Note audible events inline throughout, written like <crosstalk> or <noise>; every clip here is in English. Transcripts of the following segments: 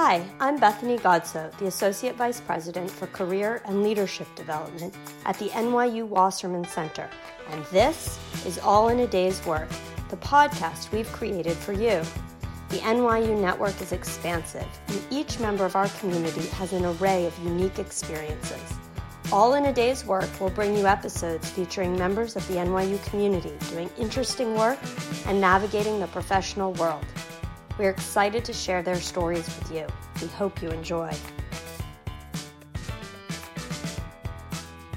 Hi, I'm Bethany Godsoe, the Associate Vice President for Career and Leadership Development at the NYU Wasserman Center, and this is All in a Day's Work, the podcast we've created for you. The NYU network is expansive, and each member of our community has an array of unique experiences. All in a Day's Work will bring you episodes featuring members of the NYU community doing interesting work and navigating the professional world. We're excited to share their stories with you. We hope you enjoy.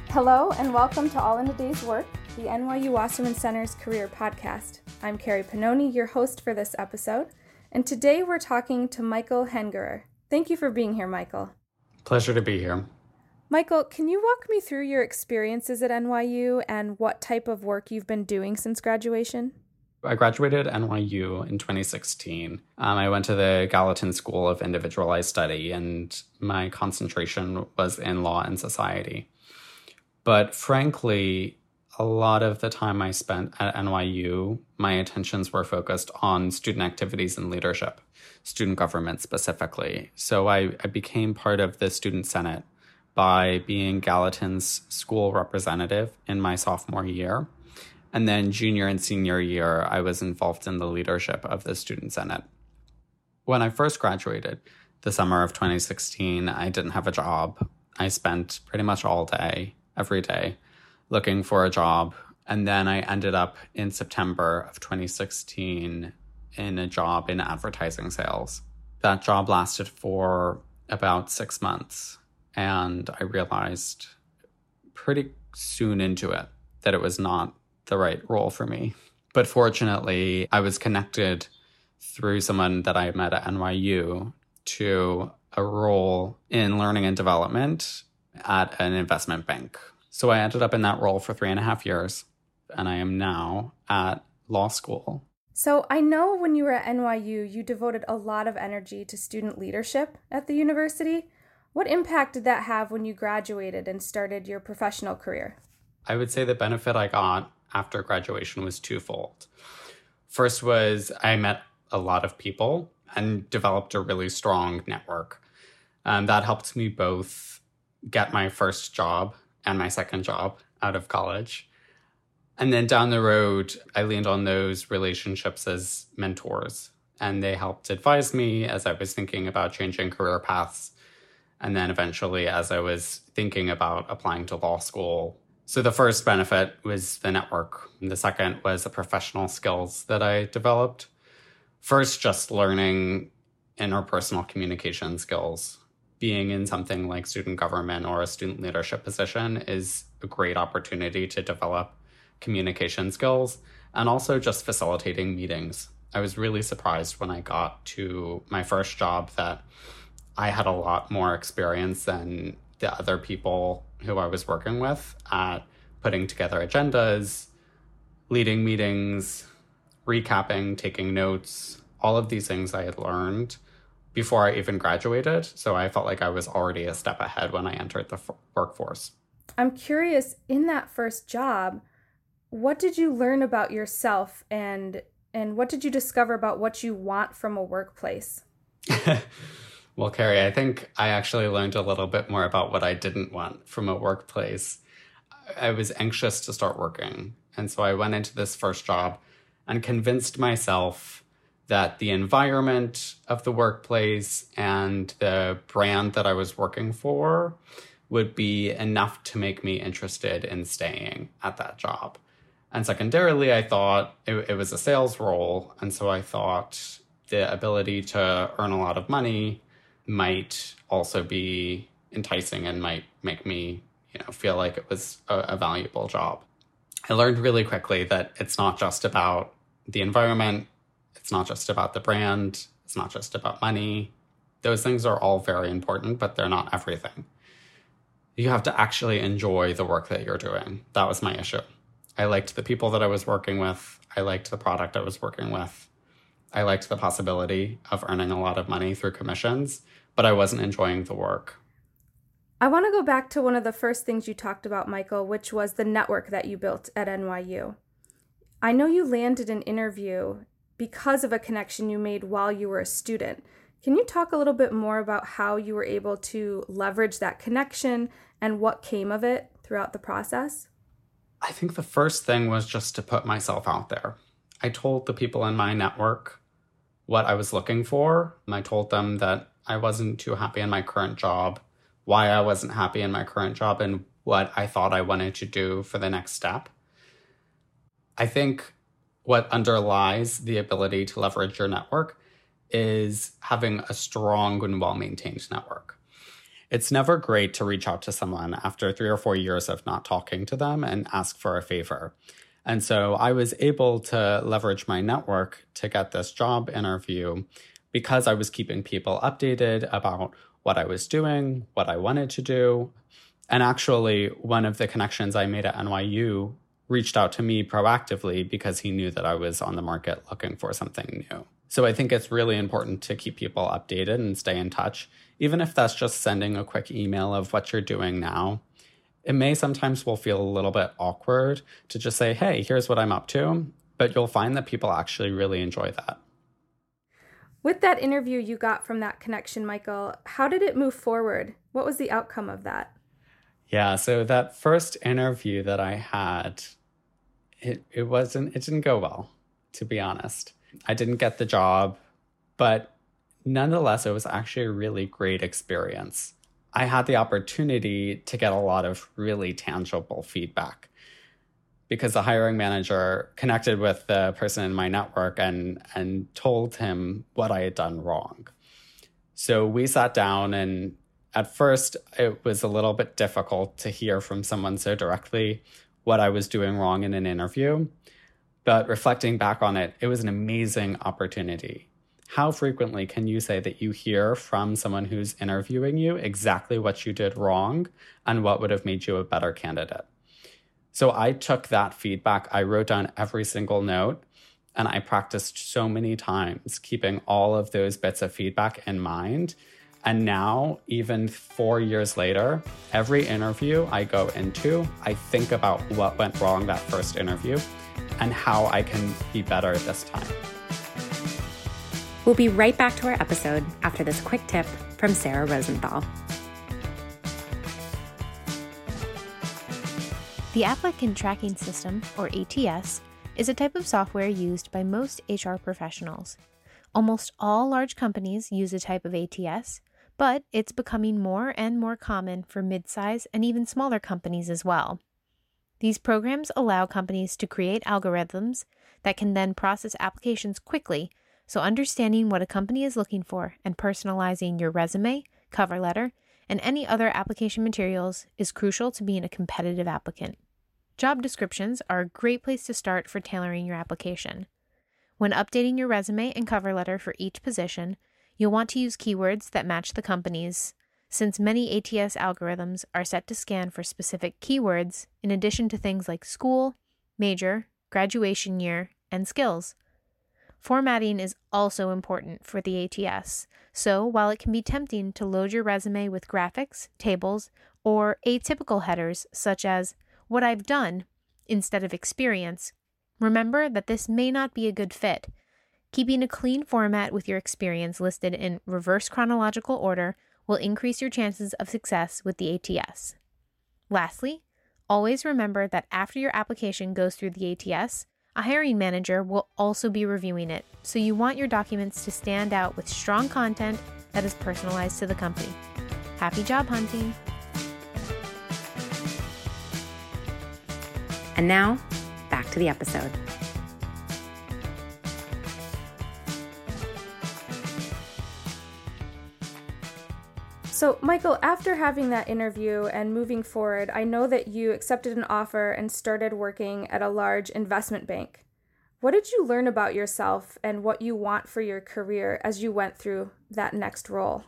Hello, and welcome to All in a Day's Work, the NYU Wasserman Center's career podcast. I'm Carrie Panoni, your host for this episode, and today we're talking to Michael Hengerer. Thank you for being here, Michael. Pleasure to be here. Michael, can you walk me through your experiences at NYU and what type of work you've been doing since graduation? I graduated NYU in 2016. Um, I went to the Gallatin School of Individualized Study, and my concentration was in law and society. But frankly, a lot of the time I spent at NYU, my attentions were focused on student activities and leadership, student government specifically. So I, I became part of the Student Senate by being Gallatin's school representative in my sophomore year. And then junior and senior year, I was involved in the leadership of the Student Senate. When I first graduated, the summer of 2016, I didn't have a job. I spent pretty much all day, every day, looking for a job. And then I ended up in September of 2016 in a job in advertising sales. That job lasted for about six months. And I realized pretty soon into it that it was not the right role for me. But fortunately, I was connected through someone that I met at NYU to a role in learning and development at an investment bank. So I ended up in that role for three and a half years, and I am now at law school. So I know when you were at NYU, you devoted a lot of energy to student leadership at the university. What impact did that have when you graduated and started your professional career? I would say the benefit I got after graduation was twofold. First was I met a lot of people and developed a really strong network. Um, that helped me both get my first job and my second job out of college. And then down the road, I leaned on those relationships as mentors, and they helped advise me as I was thinking about changing career paths. And then eventually, as I was thinking about applying to law school, so the first benefit was the network. And the second was the professional skills that I developed. First, just learning interpersonal communication skills. Being in something like student government or a student leadership position is a great opportunity to develop communication skills and also just facilitating meetings. I was really surprised when I got to my first job that I had a lot more experience than the other people who I was working with at putting together agendas, leading meetings, recapping, taking notes, all of these things I had learned before I even graduated. So I felt like I was already a step ahead when I entered the f- workforce. I'm curious in that first job, what did you learn about yourself and and what did you discover about what you want from a workplace? <laughs> Well, Carrie, I think I actually learned a little bit more about what I didn't want from a workplace. I was anxious to start working. And so I went into this first job and convinced myself that the environment of the workplace and the brand that I was working for would be enough to make me interested in staying at that job. And secondarily, I thought it, it was a sales role. And so I thought the ability to earn a lot of money might also be enticing and might make me, you know, feel like it was a, a valuable job. I learned really quickly that it's not just about the environment, it's not just about the brand, it's not just about money. Those things are all very important, but they're not everything. You have to actually enjoy the work that you're doing. That was my issue. I liked the people that I was working with. I liked the product I was working with. I liked the possibility of earning a lot of money through commissions, but I wasn't enjoying the work. I want to go back to one of the first things you talked about, Michael, which was the network that you built at NYU. I know you landed an interview because of a connection you made while you were a student. Can you talk a little bit more about how you were able to leverage that connection and what came of it throughout the process? I think the first thing was just to put myself out there. I told the people in my network what I was looking for. I told them that I wasn't too happy in my current job, why I wasn't happy in my current job, and what I thought I wanted to do for the next step. I think what underlies the ability to leverage your network is having a strong and well maintained network. It's never great to reach out to someone after three or four years of not talking to them and ask for a favor. And so I was able to leverage my network to get this job interview because I was keeping people updated about what I was doing, what I wanted to do. And actually, one of the connections I made at NYU reached out to me proactively because he knew that I was on the market looking for something new. So I think it's really important to keep people updated and stay in touch, even if that's just sending a quick email of what you're doing now. It may sometimes will feel a little bit awkward to just say, "Hey, here's what I'm up to," but you'll find that people actually really enjoy that. With that interview you got from that connection, Michael, how did it move forward? What was the outcome of that? Yeah, so that first interview that I had, it it wasn't it didn't go well, to be honest. I didn't get the job, but nonetheless, it was actually a really great experience. I had the opportunity to get a lot of really tangible feedback because the hiring manager connected with the person in my network and and told him what I had done wrong. So we sat down and at first it was a little bit difficult to hear from someone so directly what I was doing wrong in an interview. But reflecting back on it, it was an amazing opportunity. How frequently can you say that you hear from someone who's interviewing you exactly what you did wrong and what would have made you a better candidate? So I took that feedback, I wrote down every single note, and I practiced so many times, keeping all of those bits of feedback in mind. And now, even four years later, every interview I go into, I think about what went wrong that first interview and how I can be better this time. We'll be right back to our episode after this quick tip from Sarah Rosenthal. The Applicant Tracking System, or ATS, is a type of software used by most HR professionals. Almost all large companies use a type of ATS, but it's becoming more and more common for midsize and even smaller companies as well. These programs allow companies to create algorithms that can then process applications quickly, so understanding what a company is looking for and personalizing your resume, cover letter, and any other application materials is crucial to being a competitive applicant. Job descriptions are a great place to start for tailoring your application. When updating your resume and cover letter for each position, you'll want to use keywords that match the company's since many ATS algorithms are set to scan for specific keywords in addition to things like school, major, graduation year, and skills. Formatting is also important for the ATS, so while it can be tempting to load your resume with graphics, tables, or atypical headers such as what I've done instead of experience, remember that this may not be a good fit. Keeping a clean format with your experience listed in reverse chronological order will increase your chances of success with the ATS. Lastly, always remember that after your application goes through the ATS, a hiring manager will also be reviewing it, so you want your documents to stand out with strong content that is personalized to the company. Happy job hunting! And now, back to the episode. So, Michael, after having that interview and moving forward, I know that you accepted an offer and started working at a large investment bank. What did you learn about yourself and what you want for your career as you went through that next role?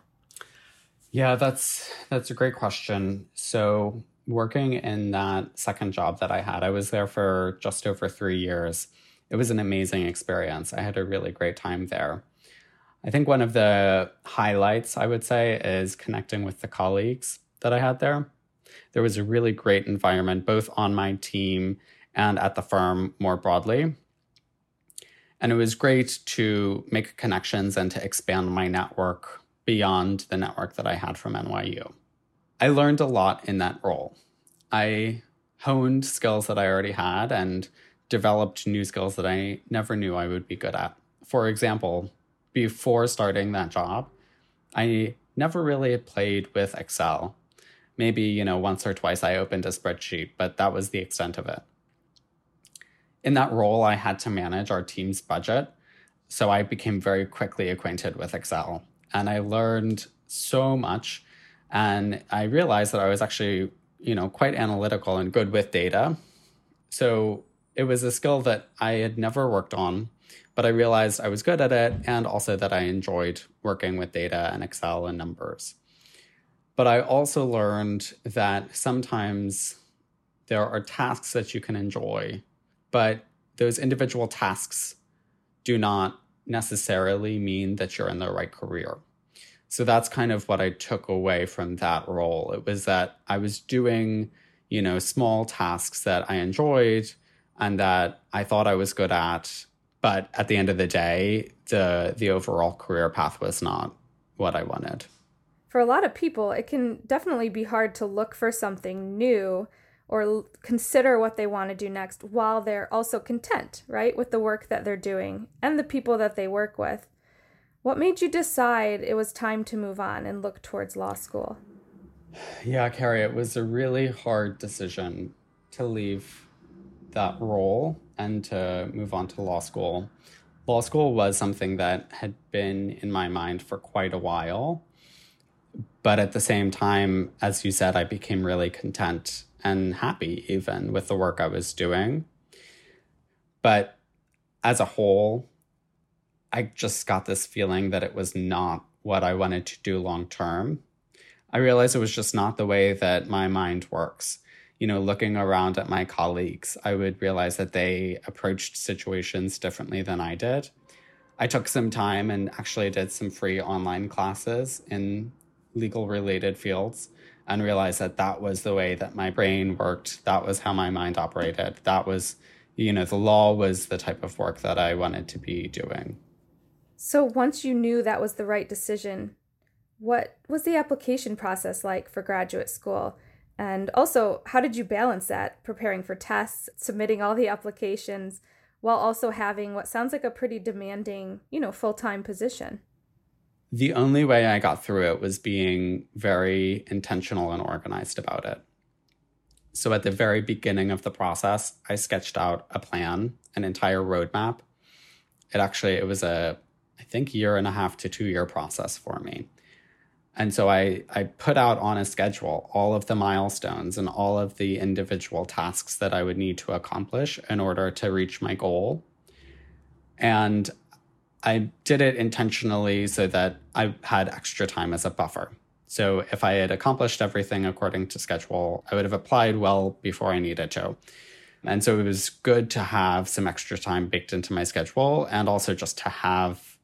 Yeah, that's that's a great question. So, working in that second job that I had, I was there for just over 3 years. It was an amazing experience. I had a really great time there. I think one of the highlights, I would say, is connecting with the colleagues that I had there. There was a really great environment, both on my team and at the firm more broadly. And it was great to make connections and to expand my network beyond the network that I had from NYU. I learned a lot in that role. I honed skills that I already had and developed new skills that I never knew I would be good at. For example, before starting that job, I never really played with Excel. Maybe, you know, once or twice I opened a spreadsheet, but that was the extent of it. In that role, I had to manage our team's budget. So I became very quickly acquainted with Excel and I learned so much. And I realized that I was actually, you know, quite analytical and good with data. So it was a skill that I had never worked on, but I realized I was good at it and also that I enjoyed working with data and Excel and numbers. But I also learned that sometimes there are tasks that you can enjoy, but those individual tasks do not necessarily mean that you're in the right career. So that's kind of what I took away from that role. It was that I was doing, you know, small tasks that I enjoyed and that I thought I was good at, but at the end of the day, the the overall career path was not what I wanted. For a lot of people, it can definitely be hard to look for something new or consider what they want to do next while they're also content, right, with the work that they're doing and the people that they work with. What made you decide it was time to move on and look towards law school? Yeah, Carrie, it was a really hard decision to leave that role and to move on to law school. Law school was something that had been in my mind for quite a while. But at the same time, as you said, I became really content and happy even with the work I was doing. But as a whole, I just got this feeling that it was not what I wanted to do long term. I realized it was just not the way that my mind works. You know, looking around at my colleagues, I would realize that they approached situations differently than I did. I took some time and actually did some free online classes in legal related fields and realized that that was the way that my brain worked. That was how my mind operated. That was, you know, the law was the type of work that I wanted to be doing. So once you knew that was the right decision, what was the application process like for graduate school? And also, how did you balance that, preparing for tests, submitting all the applications, while also having what sounds like a pretty demanding, you know, full time position? The only way I got through it was being very intentional and organized about it. So at the very beginning of the process, I sketched out a plan, an entire roadmap. It actually it was a I think year and a half to 2 year process for me. And so I I put out on a schedule all of the milestones and all of the individual tasks that I would need to accomplish in order to reach my goal. And I did it intentionally so that I had extra time as a buffer. So if I had accomplished everything according to schedule, I would have applied well before I needed to. And so it was good to have some extra time baked into my schedule and also just to have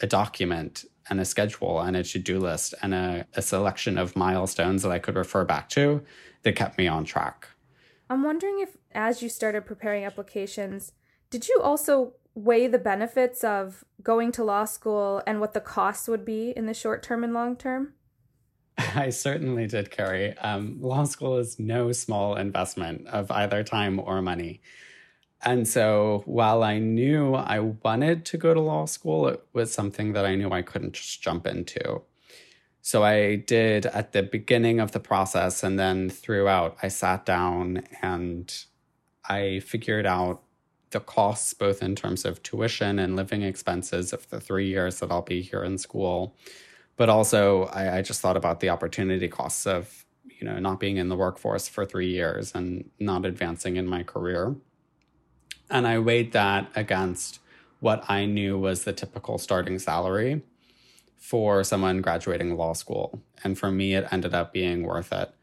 a document and a schedule and a to do list and a, a selection of milestones that I could refer back to that kept me on track. I'm wondering if, as you started preparing applications, did you also weigh the benefits of going to law school and what the costs would be in the short term and long term? <laughs> I certainly did, Carrie. Um, law school is no small investment of either time or money. And so while I knew I wanted to go to law school, it was something that I knew I couldn't just jump into. So I did at the beginning of the process and then throughout, I sat down and I figured out the costs, both in terms of tuition and living expenses of the three years that I'll be here in school. But also, I, I just thought about the opportunity costs of, you know, not being in the workforce for three years and not advancing in my career. And I weighed that against what I knew was the typical starting salary for someone graduating law school. And for me, it ended up being worth it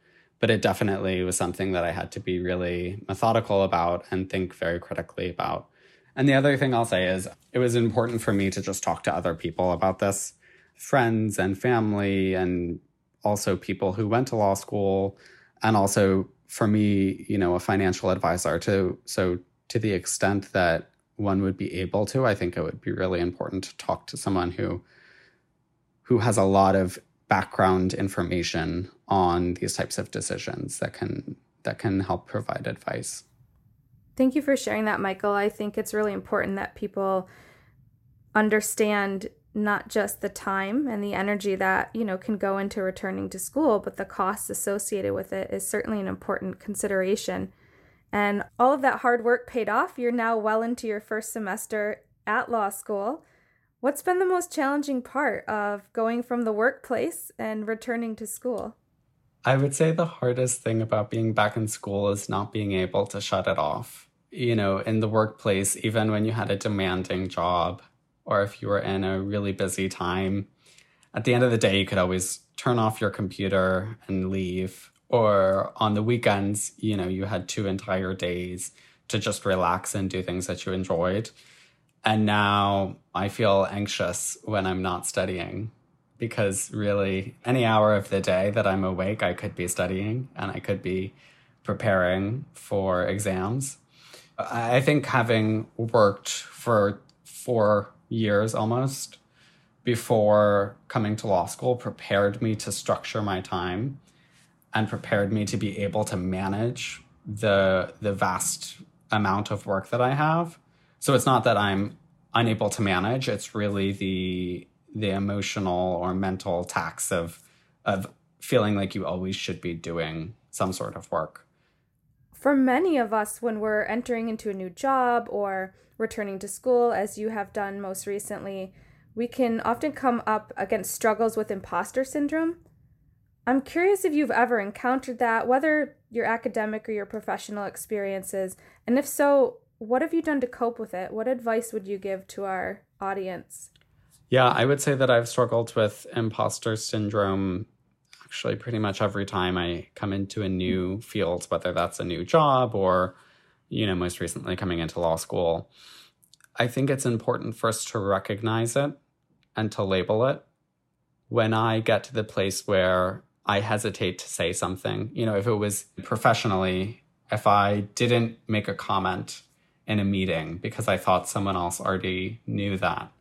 but it definitely was something that I had to be really methodical about and think very critically about. And the other thing I'll say is it was important for me to just talk to other people about this friends and family, and also people who went to law school, and also for me, you know, a financial advisor to so to the extent that one would be able to, I think it would be really important to talk to someone who who has a lot of background information on these types of decisions that can that can help provide advice. Thank you for sharing that, Michael. I think it's really important that people understand not just the time and the energy that, you know, can go into returning to school, but the costs associated with it is certainly an important consideration. And all of that hard work paid off. You're now well into your first semester at law school. What's been the most challenging part of going from the workplace and returning to school? I would say the hardest thing about being back in school is not being able to shut it off. You know, in the workplace, even when you had a demanding job, or if you were in a really busy time, at the end of the day, you could always turn off your computer and leave. Or on the weekends, you know, you had two entire days to just relax and do things that you enjoyed. And now I feel anxious when I'm not studying because really, any hour of the day that I'm awake, I could be studying and I could be preparing for exams. I think having worked for four years almost before coming to law school prepared me to structure my time and prepared me to be able to manage the the vast amount of work that I have. So it's not that I'm unable to manage, it's really the the emotional or mental tax of of feeling like you always should be doing some sort of work. For many of us when we're entering into a new job or returning to school, as you have done most recently, we can often come up against struggles with imposter syndrome. I'm curious if you've ever encountered that, whether your academic or your professional experiences, and if so, what have you done to cope with it? What advice would you give to our audience? Yeah, I would say that I've struggled with imposter syndrome actually pretty much every time I come into a new field, whether that's a new job or you know, most recently coming into law school, I think it's important first to recognize it and to label it. When I get to the place where I hesitate to say something, you know, if it was professionally, if I didn't make a comment in a meeting because I thought someone else already knew that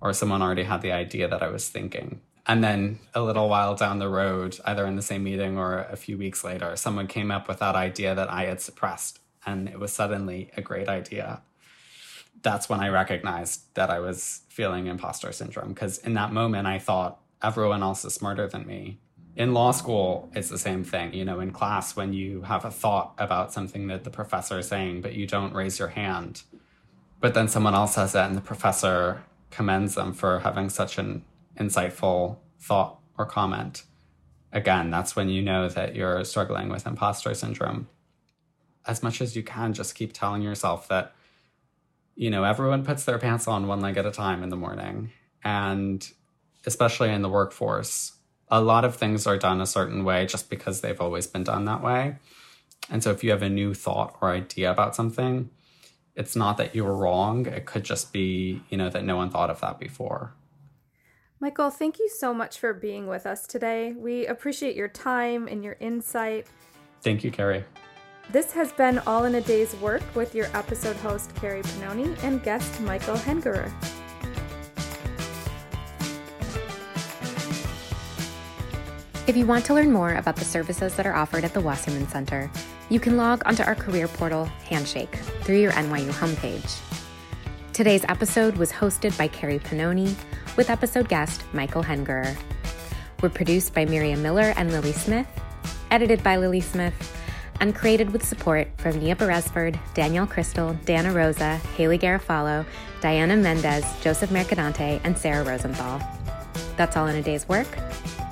or someone already had the idea that I was thinking. And then a little while down the road, either in the same meeting or a few weeks later, someone came up with that idea that I had suppressed and it was suddenly a great idea. That's when I recognized that I was feeling imposter syndrome because in that moment I thought everyone else is smarter than me. In law school, it's the same thing. You know, in class, when you have a thought about something that the professor is saying, but you don't raise your hand, but then someone else says that and the professor commends them for having such an insightful thought or comment. Again, that's when you know that you're struggling with imposter syndrome as much as you can, just keep telling yourself that, you know, everyone puts their pants on one leg at a time in the morning. And especially in the workforce, a lot of things are done a certain way just because they've always been done that way. And so if you have a new thought or idea about something, it's not that you were wrong. It could just be, you know, that no one thought of that before. Michael, thank you so much for being with us today. We appreciate your time and your insight. Thank you, Carrie. This has been All in a Day's Work with your episode host, Carrie Panoni, and guest Michael Hengerer. If you want to learn more about the services that are offered at the Wasserman Center, you can log onto our career portal, Handshake, through your NYU homepage. Today's episode was hosted by Carrie Panoni with episode guest Michael Hengerer. We're produced by Miriam Miller and Lily Smith, edited by Lily Smith, and created with support from Nia Beresford, Danielle Crystal, Dana Rosa, Haley Garofalo, Diana Mendez, Joseph Mercadante, and Sarah Rosenthal. That's all in a day's work.